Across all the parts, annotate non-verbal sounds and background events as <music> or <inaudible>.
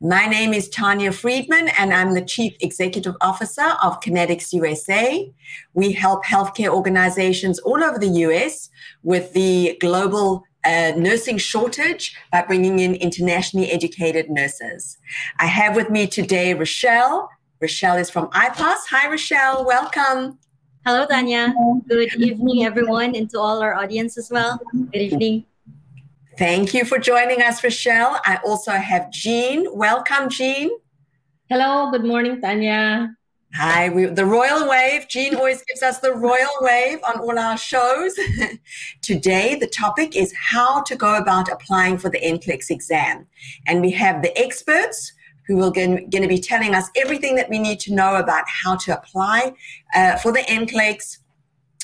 My name is Tanya Friedman, and I'm the Chief Executive Officer of Connetics USA. We help healthcare organizations all over the US with the global uh, nursing shortage by bringing in internationally educated nurses. I have with me today Rachelle. Rachelle is from IPAS. Hi, Rachelle. Welcome. Hello, Tanya. Good evening, everyone, and to all our audience as well. Good evening. Thank you for joining us, Rachelle. I also have Jean. Welcome, Jean. Hello, good morning, Tanya. Hi, we, the royal wave. Jean always gives us the royal wave on all our shows. <laughs> Today, the topic is how to go about applying for the NCLEX exam. And we have the experts who are going to be telling us everything that we need to know about how to apply uh, for the NCLEX,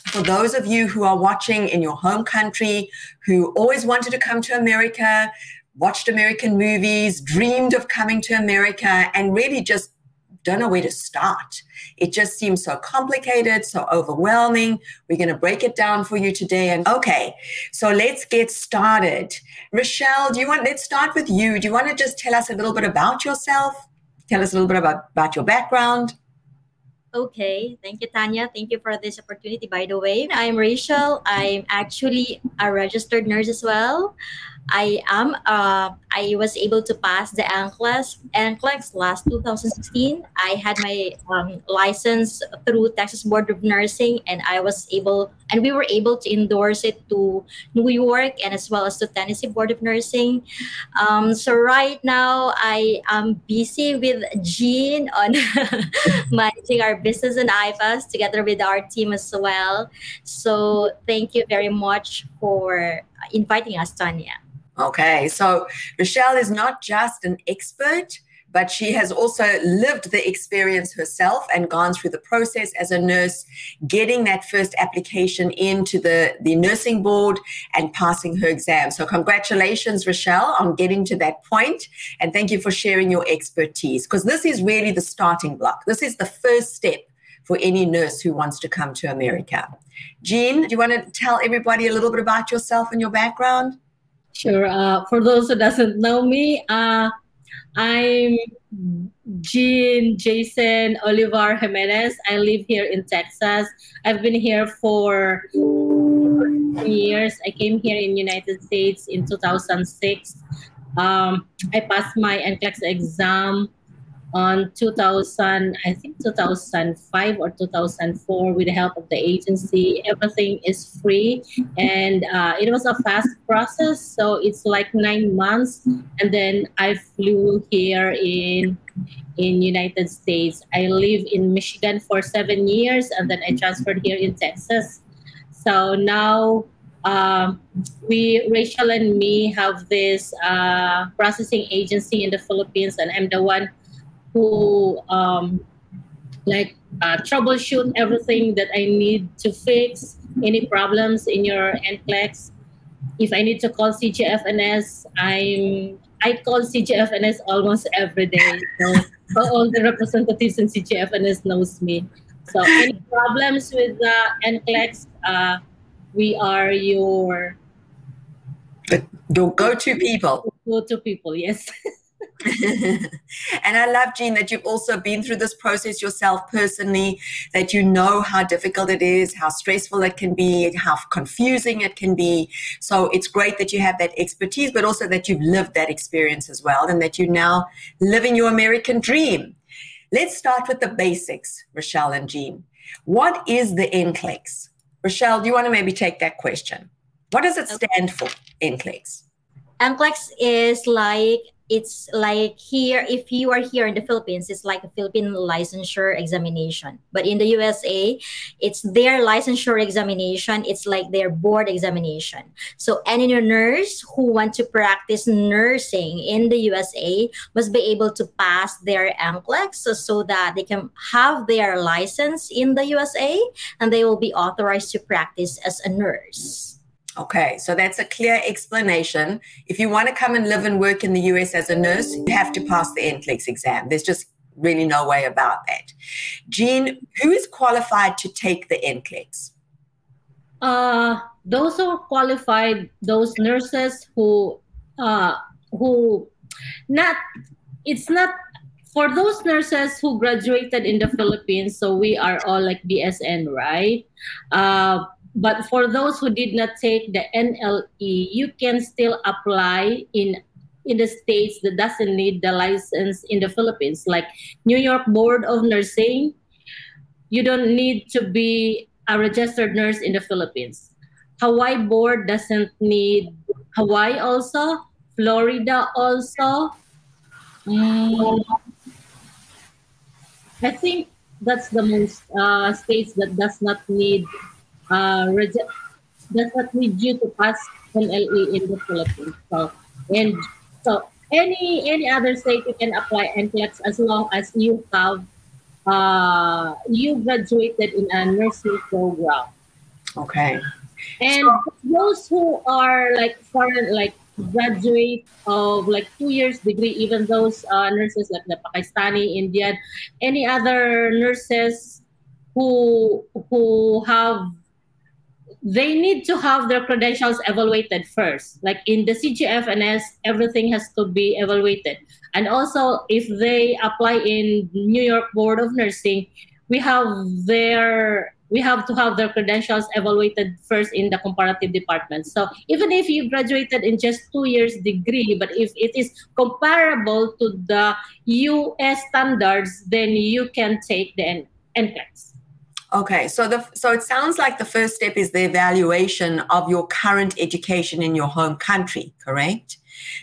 for those of you who are watching in your home country, who always wanted to come to America, watched American movies, dreamed of coming to America, and really just don't know where to start. It just seems so complicated, so overwhelming. We're going to break it down for you today. And okay, so let's get started. Rachelle, do you want, let's start with you. Do you want to just tell us a little bit about yourself? Tell us a little bit about, about your background. Okay, thank you, Tanya. Thank you for this opportunity. By the way, I'm Rachel. I'm actually a registered nurse as well. I am uh, I was able to pass the NCLEX NCLEX last 2016. I had my um, license through Texas Board of Nursing, and I was able and we were able to endorse it to New York and as well as to Tennessee Board of Nursing. Um, so right now I am busy with Jean on <laughs> managing our business in IPAS together with our team as well. So thank you very much for inviting us, Tanya. Okay, so Rachelle is not just an expert, but she has also lived the experience herself and gone through the process as a nurse, getting that first application into the, the nursing board and passing her exam. So, congratulations, Rachelle, on getting to that point, And thank you for sharing your expertise because this is really the starting block. This is the first step for any nurse who wants to come to America. Jean, do you want to tell everybody a little bit about yourself and your background? Sure. Uh, for those who doesn't know me, uh, I'm Jean Jason Olivar Jimenez. I live here in Texas. I've been here for years. I came here in United States in 2006. Um, I passed my NCLEX exam on 2000, I think 2005 or 2004, with the help of the agency. Everything is free, and uh, it was a fast process. So it's like nine months, and then I flew here in in United States. I live in Michigan for seven years, and then I transferred here in Texas. So now um, we, Rachel and me, have this uh, processing agency in the Philippines, and I'm the one who um, like uh, troubleshoot everything that I need to fix any problems in your NCLEX. If I need to call CGFNS, I'm I call CGFNS almost every day. So <laughs> all the representatives in CGFNS knows me. So any problems with the NCLEX, uh, we are your your go-to people. Go-to people, yes. <laughs> <laughs> and I love, Jean, that you've also been through this process yourself personally, that you know how difficult it is, how stressful it can be, how confusing it can be. So it's great that you have that expertise, but also that you've lived that experience as well, and that you're now living your American dream. Let's start with the basics, Rachelle and Jean. What is the NCLEX? Rachelle, do you want to maybe take that question? What does it stand for, NCLEX? NCLEX is like it's like here if you are here in the philippines it's like a philippine licensure examination. But in the usa it's their licensure examination. It's like their board examination. So any nurse who want to practice nursing in the usa must be able to pass their NCLEX so, so that they can have their license in the usa and they will be authorized to practice as a nurse Okay, so that's a clear explanation. If you want to come and live and work in the US as a nurse, you have to pass the NCLEX exam. There's just really no way about that. Jean, who is qualified to take the NCLEX? Uh, those who are qualified, those nurses who, uh, who, not, it's not for those nurses who graduated in the Philippines. So we are all like BSN, right? Uh, but for those who did not take the NLE, you can still apply in in the states that doesn't need the license in the Philippines, like New York Board of Nursing. You don't need to be a registered nurse in the Philippines. Hawaii Board doesn't need Hawaii also, Florida also. Mm, I think that's the most uh, states that does not need uh, reject, does not need you to pass NLE in the Philippines. So, and so any any other state you can apply NCLEX as long as you have uh, you graduated in a nursing program. Okay. And so, those who are like foreign, like graduate of like two years degree, even those uh, nurses like the Pakistani, Indian, any other nurses who who have they need to have their credentials evaluated first. Like in the CGFNS, everything has to be evaluated. And also, if they apply in New York Board of Nursing, we have their we have to have their credentials evaluated first in the comparative department. So even if you graduated in just two years degree, but if it is comparable to the US standards, then you can take the NCLEX. Okay, so the so it sounds like the first step is the evaluation of your current education in your home country, correct?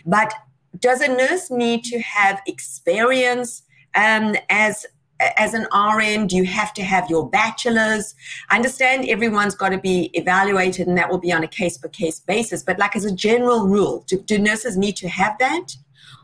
But does a nurse need to have experience um, as as an RN? Do you have to have your bachelor's? I understand everyone's got to be evaluated, and that will be on a case by case basis. But like as a general rule, do, do nurses need to have that?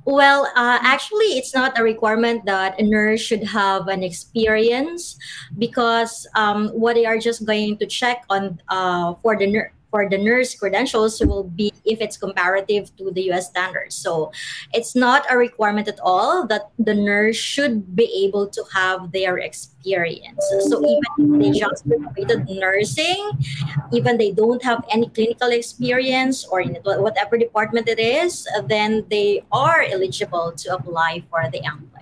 Well, uh, actually, it's not a requirement that a nurse should have an experience because um, what they are just going to check on uh, for the nurse for the nurse credentials will be if it's comparative to the US standards. So it's not a requirement at all that the nurse should be able to have their experience. So even if they just graduated nursing, even they don't have any clinical experience or in whatever department it is, then they are eligible to apply for the NCLEX.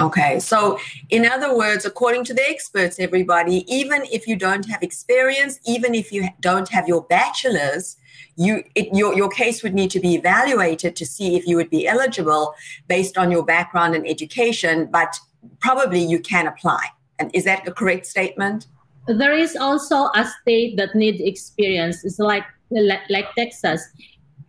Okay, so in other words, according to the experts, everybody, even if you don't have experience, even if you don't have your bachelor's, you it, your your case would need to be evaluated to see if you would be eligible based on your background and education. But probably you can apply. And is that a correct statement? There is also a state that needs experience. It's like like, like Texas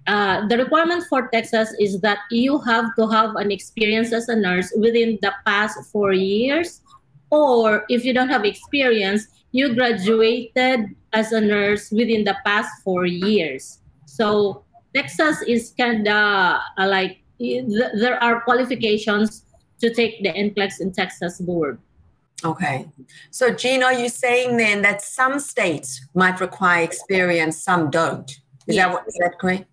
uh, the requirement for Texas is that you have to have an experience as a nurse within the past four years, or if you don't have experience, you graduated as a nurse within the past four years. So Texas is kind of uh, like there are qualifications to take the NCLEX in Texas board. Okay. So, Jean, are you saying then that some states might require experience, some don't? Is yes. that what is that correct?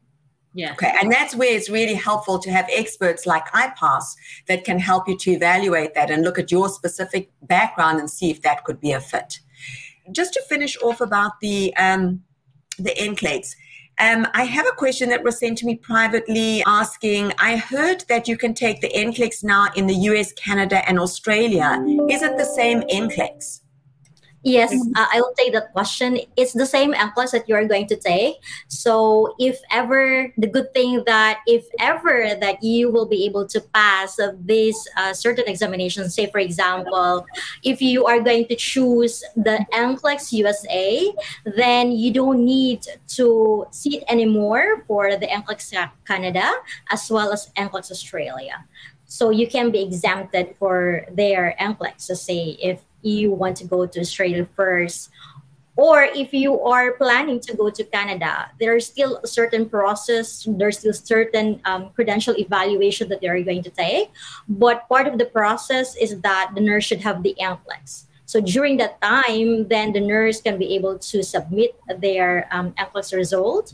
Yeah. Okay. And that's where it's really helpful to have experts like IPASS that can help you to evaluate that and look at your specific background and see if that could be a fit. Just to finish off about the um, the NCLEX, um, I have a question that was sent to me privately asking I heard that you can take the NCLEX now in the US, Canada, and Australia. Is it the same NCLEX? Yes, uh, I will take that question. It's the same NCLEX that you are going to take. So, if ever the good thing that if ever that you will be able to pass this uh, certain examination, say for example, if you are going to choose the NCLEX USA, then you don't need to sit anymore for the NCLEX Canada as well as NCLEX Australia. So you can be exempted for their NCLEX. So say if you want to go to Australia first or if you are planning to go to Canada, there's still a certain process, there's still certain um, credential evaluation that they're going to take. But part of the process is that the nurse should have the NCLEX. So during that time, then the nurse can be able to submit their um, NCLEX result.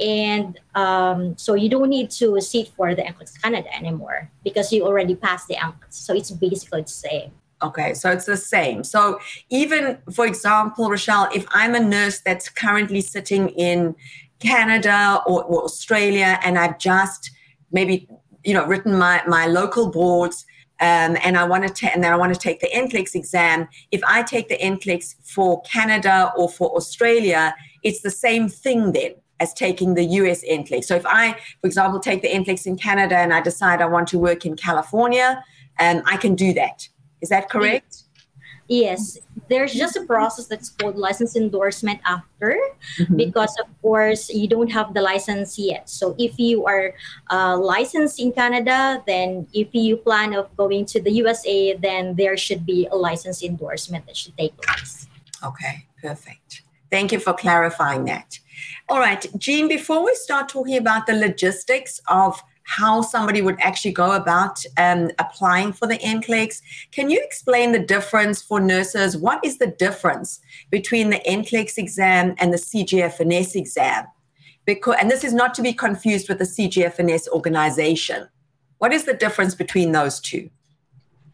And um, so you don't need to sit for the NCLEX Canada anymore because you already passed the NCLEX. So it's basically the same. Okay, so it's the same. So even, for example, Rachelle, if I'm a nurse that's currently sitting in Canada or, or Australia, and I've just maybe you know written my my local boards. Um, and I want to ta- and then I want to take the NCLEX exam. If I take the NCLEX for Canada or for Australia, it's the same thing then as taking the US NCLEX. So if I, for example, take the NCLEX in Canada and I decide I want to work in California, um, I can do that. Is that correct? Yes, there's just a process that's called license endorsement after, mm-hmm. because of course you don't have the license yet. So if you are uh, licensed in Canada, then if you plan of going to the USA, then there should be a license endorsement that should take place. Okay, perfect. Thank you for clarifying that. All right, Jean, before we start talking about the logistics of how somebody would actually go about um, applying for the NCLEX. Can you explain the difference for nurses? What is the difference between the NCLEX exam and the CGFNS exam? Because, and this is not to be confused with the CGFNS organization. What is the difference between those two?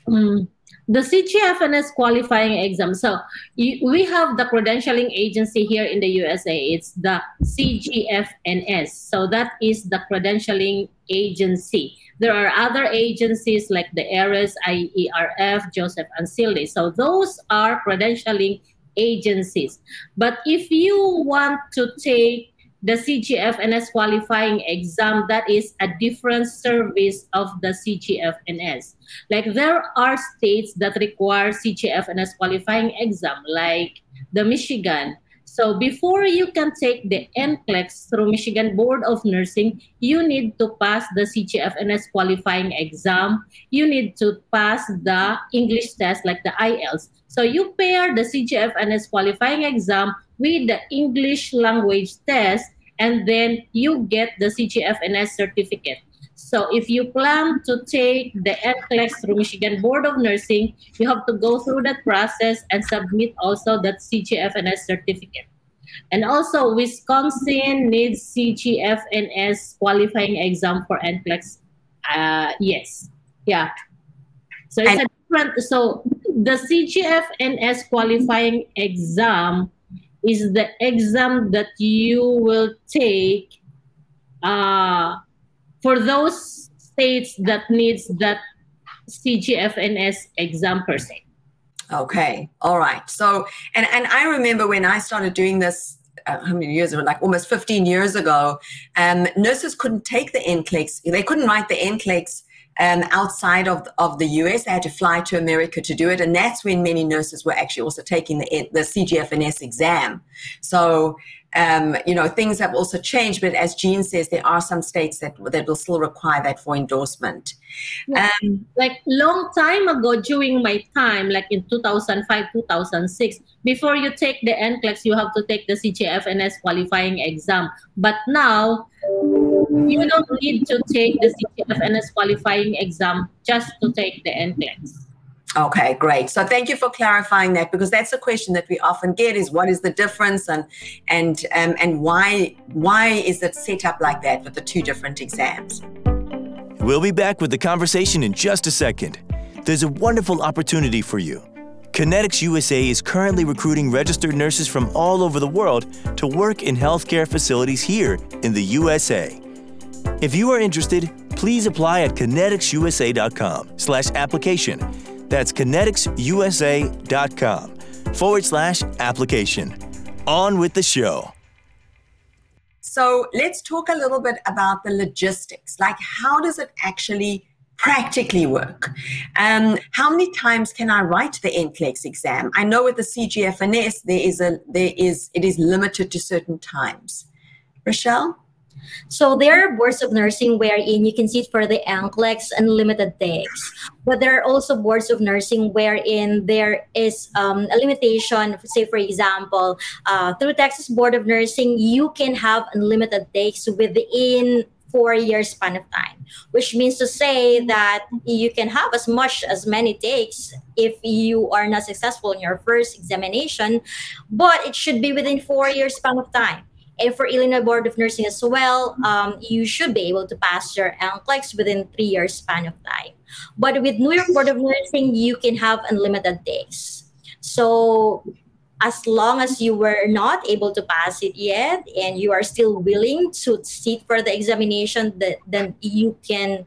Mm the CGFNS qualifying exam. So we have the credentialing agency here in the USA. It's the CGFNS. So that is the credentialing agency. There are other agencies like the ERES, IERF, Joseph Ancilli. So those are credentialing agencies. But if you want to take the CGFNS qualifying exam that is a different service of the CGFNS. Like there are states that require CGFNS qualifying exam like the Michigan. So before you can take the NCLEX through Michigan Board of Nursing, you need to pass the CGFNS qualifying exam. You need to pass the English test like the IELTS. So you pair the CGFNS qualifying exam with the English language test, and then you get the CGFNS certificate. So if you plan to take the NCLEX through Michigan Board of Nursing, you have to go through that process and submit also that CGFNS certificate. And also Wisconsin needs CGFNS qualifying exam for NCLEX. Uh, yes, yeah. So it's and- a different. So the CGFNS qualifying exam is the exam that you will take uh, for those states that needs that CGFNS exam per se. Okay, all right. So, and and I remember when I started doing this. Uh, how many years ago? Like almost 15 years ago, um, nurses couldn't take the NCLEX. They couldn't write the NCLEX um, outside of, of the US. They had to fly to America to do it. And that's when many nurses were actually also taking the, the CGFNS exam. So, um, you know, things have also changed. But as Jean says, there are some states that, that will still require that for endorsement. Yeah. Um, like long time ago during my time, like in 2005, 2006, before you take the NCLEX, you have to take the CGFNS qualifying exam. But now, you don't need to take the CGFNS qualifying exam just to take the NCLEX. Okay, great. So thank you for clarifying that because that's a question that we often get is what is the difference and and um, and why why is it set up like that with the two different exams? We'll be back with the conversation in just a second. There's a wonderful opportunity for you. Connetics USA is currently recruiting registered nurses from all over the world to work in healthcare facilities here in the USA. If you are interested, please apply at conneticsusa.com slash application. That's conneticsusa.com forward slash application. On with the show. So let's talk a little bit about the logistics. Like, how does it actually practically work? Um, how many times can I write the NCLEX exam? I know with the CGFNS there is a there is it is limited to certain times. Rachelle. So there are boards of nursing wherein you can sit for the NCLEX unlimited days. But there are also boards of nursing wherein there is um, a limitation. Say, for example, uh, through Texas Board of Nursing, you can have unlimited days within four year span of time, which means to say that you can have as much as many takes if you are not successful in your first examination, but it should be within four years span of time. And for Illinois Board of Nursing as well, um, you should be able to pass your NCLEX within three years span of time. But with New York Board of Nursing, you can have unlimited days. So as long as you were not able to pass it yet and you are still willing to sit for the examination, that, then you can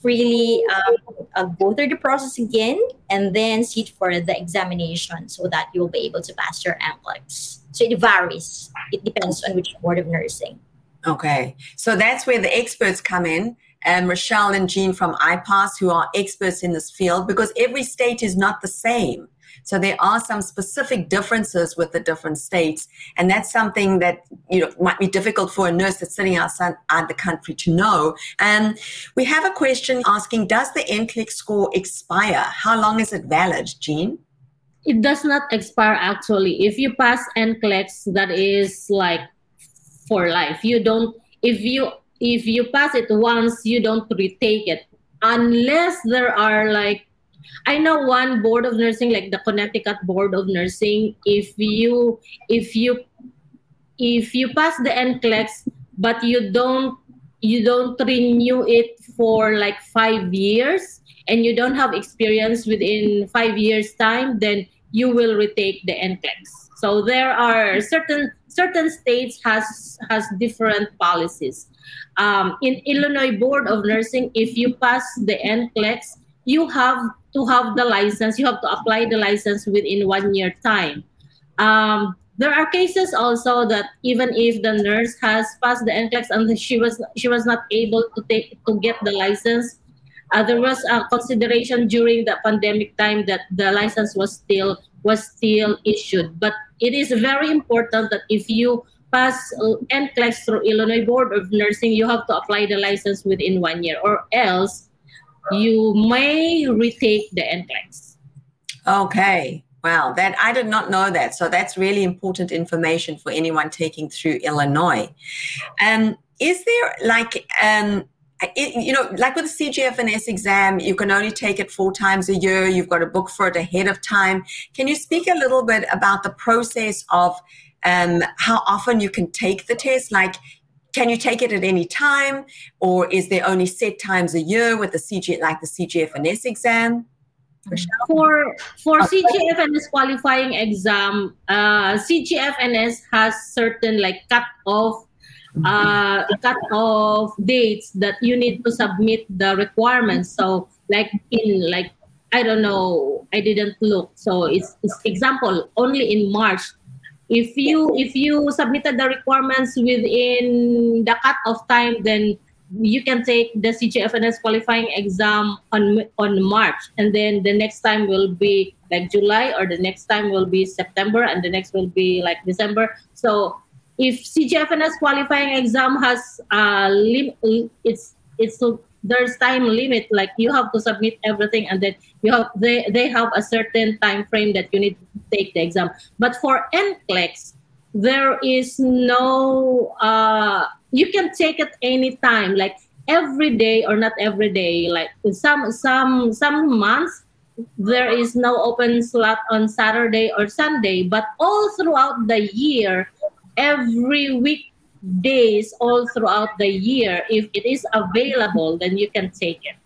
freely um, uh, go through the process again and then sit for the examination so that you'll be able to pass your NCLEX. So it varies. It depends on which board of nursing. Okay. So that's where the experts come in. And Rachelle and Jean from IPAS, who are experts in this field, because every state is not the same. So there are some specific differences with the different states, and that's something that you know might be difficult for a nurse that's sitting outside the country to know. And we have a question asking: Does the NCLEX score expire? How long is it valid, Jean? It does not expire actually. If you pass NCLEX, that is like for life. You don't if you if you pass it once, you don't retake it unless there are like I know one board of nursing, like the Connecticut Board of Nursing. If you if you if you pass the NCLEX, but you don't you don't renew it for like five years, and you don't have experience within five years time, then you will retake the NCLEX. So there are certain certain states has has different policies. Um, in Illinois Board of Nursing, if you pass the NCLEX, you have to have the license. You have to apply the license within one year time. Um, there are cases also that even if the nurse has passed the NCLEX and she was she was not able to take to get the license, uh, there was a consideration during the pandemic time that the license was still was still issued. But it is very important that if you pass NCLEX through Illinois Board of Nursing, you have to apply the license within one year, or else you may retake the NCLEX. Okay. Wow, that I did not know that. So that's really important information for anyone taking through Illinois. Um, is there like um, it, you know, like with the CGFNS exam, you can only take it four times a year. You've got to book for it ahead of time. Can you speak a little bit about the process of um, how often you can take the test? Like, can you take it at any time, or is there only set times a year with the CG, like the CGFNS exam? For for okay. CGFNS qualifying exam, uh, CGFNS has certain like cut off uh, cut off dates that you need to submit the requirements. So like in like I don't know, I didn't look. So it's, it's example only in March if you if you submitted the requirements within the cut of time then you can take the CGFNS qualifying exam on on March. And then the next time will be like July or the next time will be September and the next will be like December. So if CGFNS qualifying exam has uh lim- it's it's there's time limit like you have to submit everything and then you have they, they have a certain time frame that you need to take the exam. But for NCLEX there is no uh, you can take it anytime like every day or not every day like some some some months there is no open slot on saturday or sunday but all throughout the year every week days all throughout the year. If it is available, then you can take it.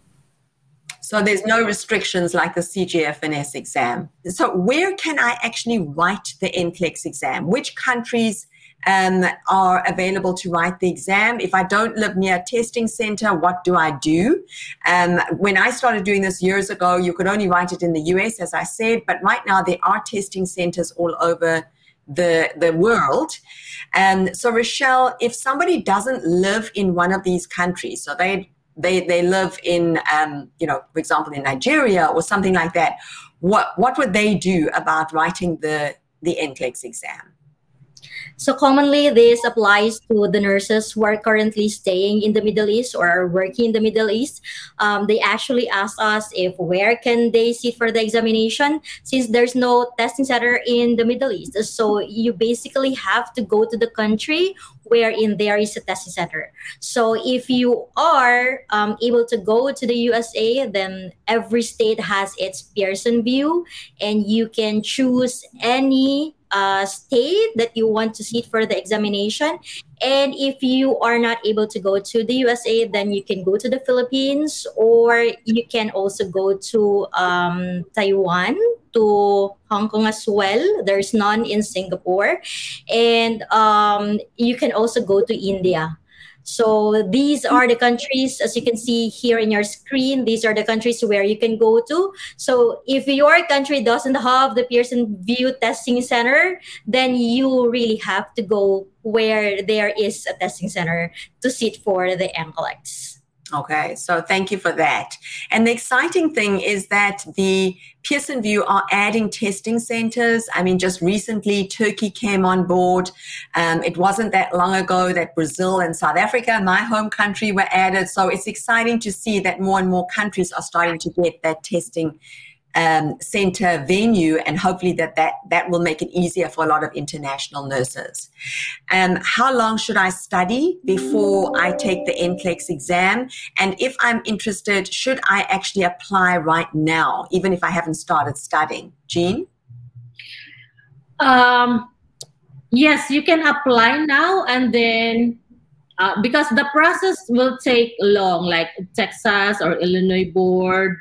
So there's no restrictions like the CGFNS exam. So where can I actually write the NCLEX exam? Which countries um, are available to write the exam. If I don't live near a testing center, what do I do? Um, when I started doing this years ago, you could only write it in the US, as I said, but right now there are testing centers all over the the world. And so, Rachelle, if somebody doesn't live in one of these countries, so they they they live in um, you know, for example, in Nigeria or something like that, what what would they do about writing the the NCLEX exam? So commonly, this applies to the nurses who are currently staying in the Middle East or are working in the Middle East. Um, they actually ask us if where can they sit for the examination since there's no testing center in the Middle East. So you basically have to go to the country wherein there is a testing center. So if you are um, able to go to the USA, then every state has its Pearson VUE, and you can choose any uh, state that you want to sit for the examination. And if you are not able to go to the USA, then you can go to the Philippines or you can also go to um, Taiwan, to Hong Kong as well. There's none in Singapore. And um, you can also go to India. So these are the countries, as you can see here in your screen, these are the countries where you can go to. So if your country doesn't have the Pearson VUE Testing Center, then you really have to go where there is a testing center to sit for the NCLEX. Okay, so thank you for that. And the exciting thing is that the Pearson VUE are adding testing centers. I mean, just recently, Turkey came on board. Um, it wasn't that long ago that Brazil and South Africa, my home country, were added. So it's exciting to see that more and more countries are starting to get that testing um, center venue, and hopefully that, that that will make it easier for a lot of international nurses. Um, how long should I study before I take the NCLEX exam? And if I'm interested, should I actually apply right now, even if I haven't started studying? Jean? Um, yes, you can apply now and then uh, because the process will take long, like Texas or Illinois board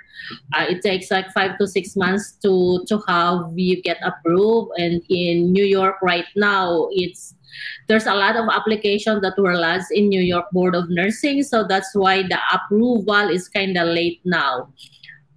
uh, it takes like five to six months to to have you get approved. And in new york right now it's there's a lot of applications that were lodged in new york board of nursing. So that's why the approval is kind of late now.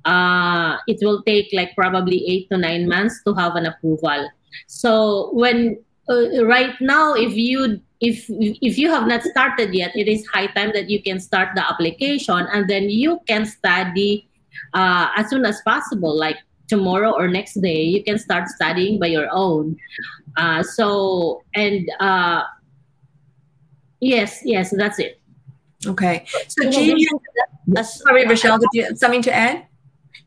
Uh, it will take like probably eight to nine months to have an approval. So when uh, right now if you if if you have not started yet it is high time that you can start the application and then you can study uh, as soon as possible, like tomorrow or next day, you can start studying by your own. Uh, so, and uh, yes, yes, that's it. Okay. So, Jean, you, sorry, Rachelle, did you have something to add?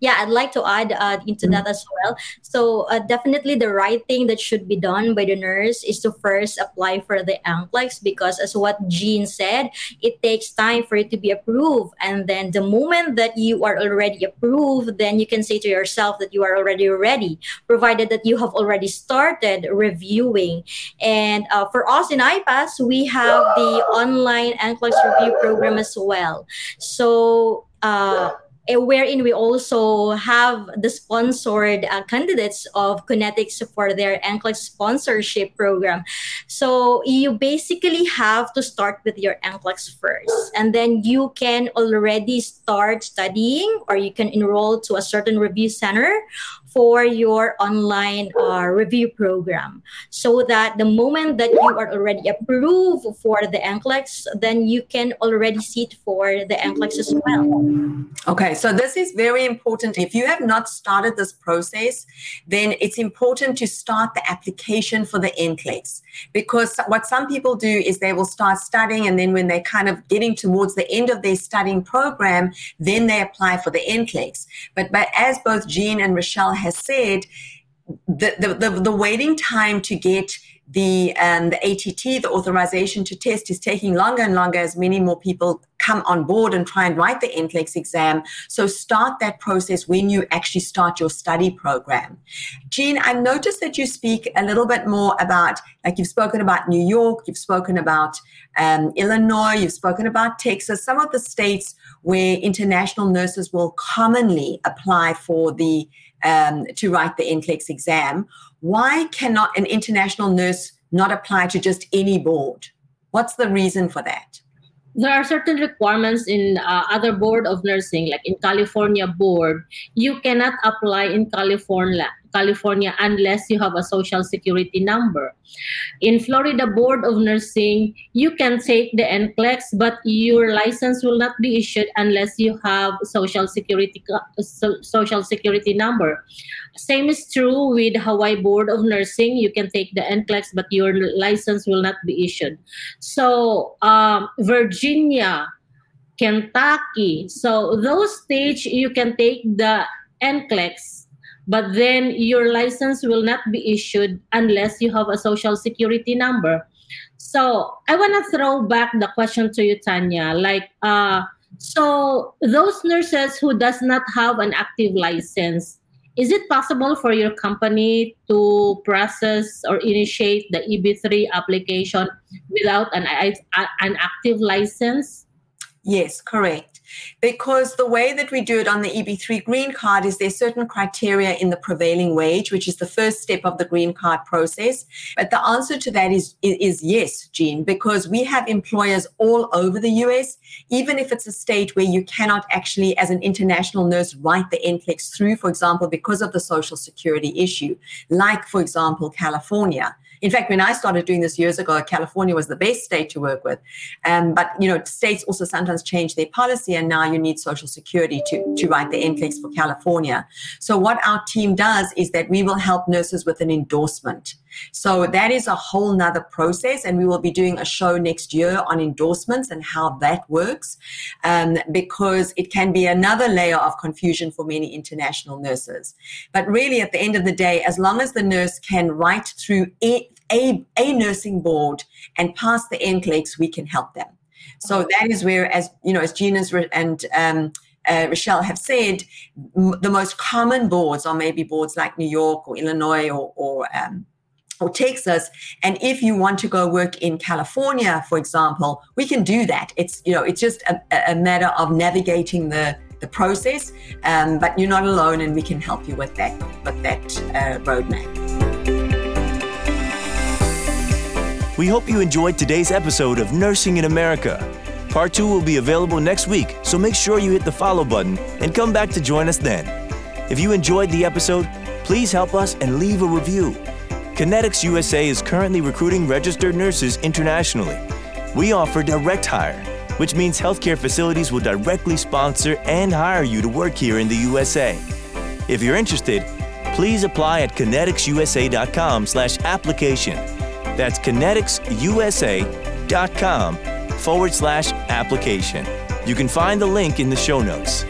Yeah, I'd like to add uh, into that as well. So uh, definitely the right thing that should be done by the nurse is to first apply for the NCLEX because as what Jean said, it takes time for it to be approved. And then the moment that you are already approved, then you can say to yourself that you are already ready, provided that you have already started reviewing. And uh, for us in IPAS, we have the online NCLEX review program as well. So uh, wherein we also have the sponsored uh, candidates of Connetics for their NCLEX sponsorship program. So you basically have to start with your NCLEX first, and then you can already start studying, or you can enroll to a certain review center for your online uh, review program so that the moment that you are already approved for the NCLEX, then you can already sit for the NCLEX as well. Okay, so this is very important. If you have not started this process, then it's important to start the application for the NCLEX because what some people do is they will start studying and then when they're kind of getting towards the end of their studying program, then they apply for the NCLEX. But, but as both Jean and Rachelle has said, the, the, the, the waiting time to get the um, the ATT, the authorization to test, is taking longer and longer as many more people come on board and try and write the NCLEX exam. So start that process when you actually start your study program. Jean, I noticed that you speak a little bit more about, like you've spoken about New York, you've spoken about um, Illinois, you've spoken about Texas, some of the states where international nurses will commonly apply for the um, to write the NCLEX exam. Why cannot an international nurse not apply to just any board? What's the reason for that? there are certain requirements in uh, other board of nursing like in california board you cannot apply in california California unless you have a social security number. In Florida Board of Nursing, you can take the NCLEX, but your license will not be issued unless you have social security social security number. Same is true with Hawaii Board of Nursing. You can take the NCLEX, but your license will not be issued. So um, Virginia, Kentucky, so those states you can take the NCLEX but then your license will not be issued unless you have a social security number. So I want to throw back the question to you, Tanya. Like, uh, so those nurses who does not have an active license, is it possible for your company to process or initiate the EB3 application without an, an active license? Yes, correct because the way that we do it on the EB3 green card is there's certain criteria in the prevailing wage, which is the first step of the green card process. But the answer to that is, is yes, Jean, because we have employers all over the US, even if it's a state where you cannot actually, as an international nurse, write the NCLEX through, for example, because of the social security issue, like, for example, California. In fact, when I started doing this years ago, California was the best state to work with. Um, but you know, states also sometimes change their policy, and now you need Social Security to, to write the NCLEX for California. So what our team does is that we will help nurses with an endorsement. So that is a whole nother process, and we will be doing a show next year on endorsements and how that works, um, because it can be another layer of confusion for many international nurses. But really, at the end of the day, as long as the nurse can write through a, a, a nursing board and pass the NCLEX, we can help them. So that is where, as you know, as Gina's and um, uh, Rachelle have said, m- the most common boards are maybe boards like New York or Illinois or, or um, or Texas. And if you want to go work in California, for example, we can do that. It's you know it's just a, a matter of navigating the the process, um, but you're not alone, and we can help you with that with that uh, roadmap. We hope you enjoyed today's episode of Nursing in America. Part 2 will be available next week, so make sure you hit the follow button and come back to join us then. If you enjoyed the episode, please help us and leave a review. Connetics USA is currently recruiting registered nurses internationally. We offer direct hire, which means healthcare facilities will directly sponsor and hire you to work here in the USA. If you're interested, please apply at conneticsusa.com/application. That's conneticsusa.com forward slash application. You can find the link in the show notes.